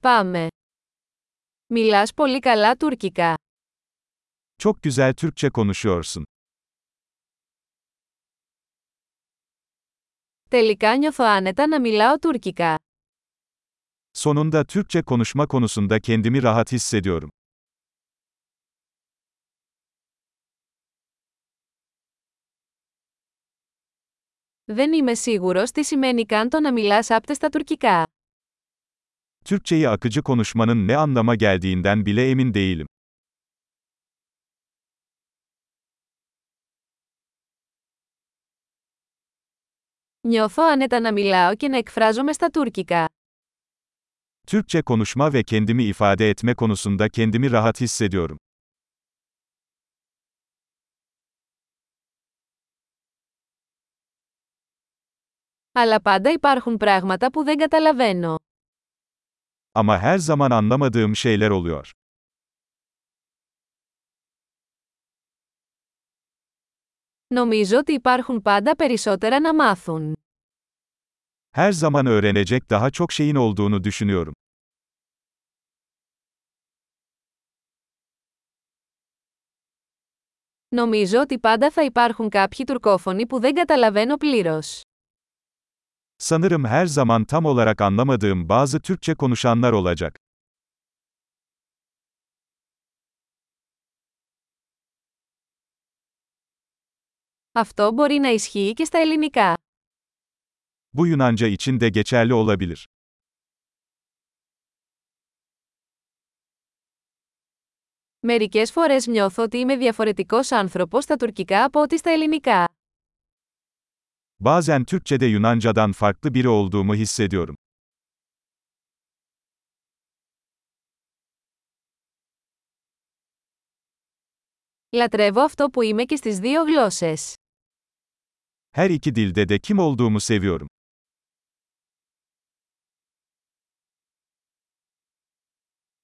Πάμε. Μιλάς πολύ καλά τουρκικά. Çok güzel Türkçe konuşuyorsun. Τελικά νιώθω άνετα να μιλάω τουρκικά. Sonunda Türkçe konuşma konusunda kendimi rahat hissediyorum. Δεν είμαι σίγουρος τι σημαίνει καν το να μιλάς άπτεστα τουρκικά. Türkçeyi akıcı konuşmanın ne anlama geldiğinden bile emin değilim. Νιώθω άνετα να μιλάω και να εκφράζομαι στα τουρκικά. Türkçe konuşma ve kendimi ifade etme konusunda kendimi rahat hissediyorum. Αλλά πάντα υπάρχουν πράγματα που δεν καταλαβαίνω. Ama her zaman anlamadığım şeyler oluyor. Νομίζω ότι υπάρχουν πάντα περισσότερα να μάθουν. Her zaman öğrenecek daha çok şeyin olduğunu düşünüyorum. Νομίζω ότι πάντα θα υπάρχουν κάποιοι τουρκόφωνοι που δεν καταλαβαίνω πλήρως. Sanırım her zaman tam olarak anlamadığım bazı Türkçe konuşanlar olacak. Αυτό μπορεί να ισχύει και στα ελληνικά. Bu Yunanca için de geçerli olabilir. Μερικές φορές νιώθω ότι είμαι διαφορετικός άνθρωπος στα τουρκικά από ότι στα ελληνικά. Bazen Türkçede Yunanca'dan farklı biri olduğumu hissediyorum. Λατρεύω αυτό που είμαι και στις δύο γλώσσες. Her iki dilde de kim olduğumu seviyorum.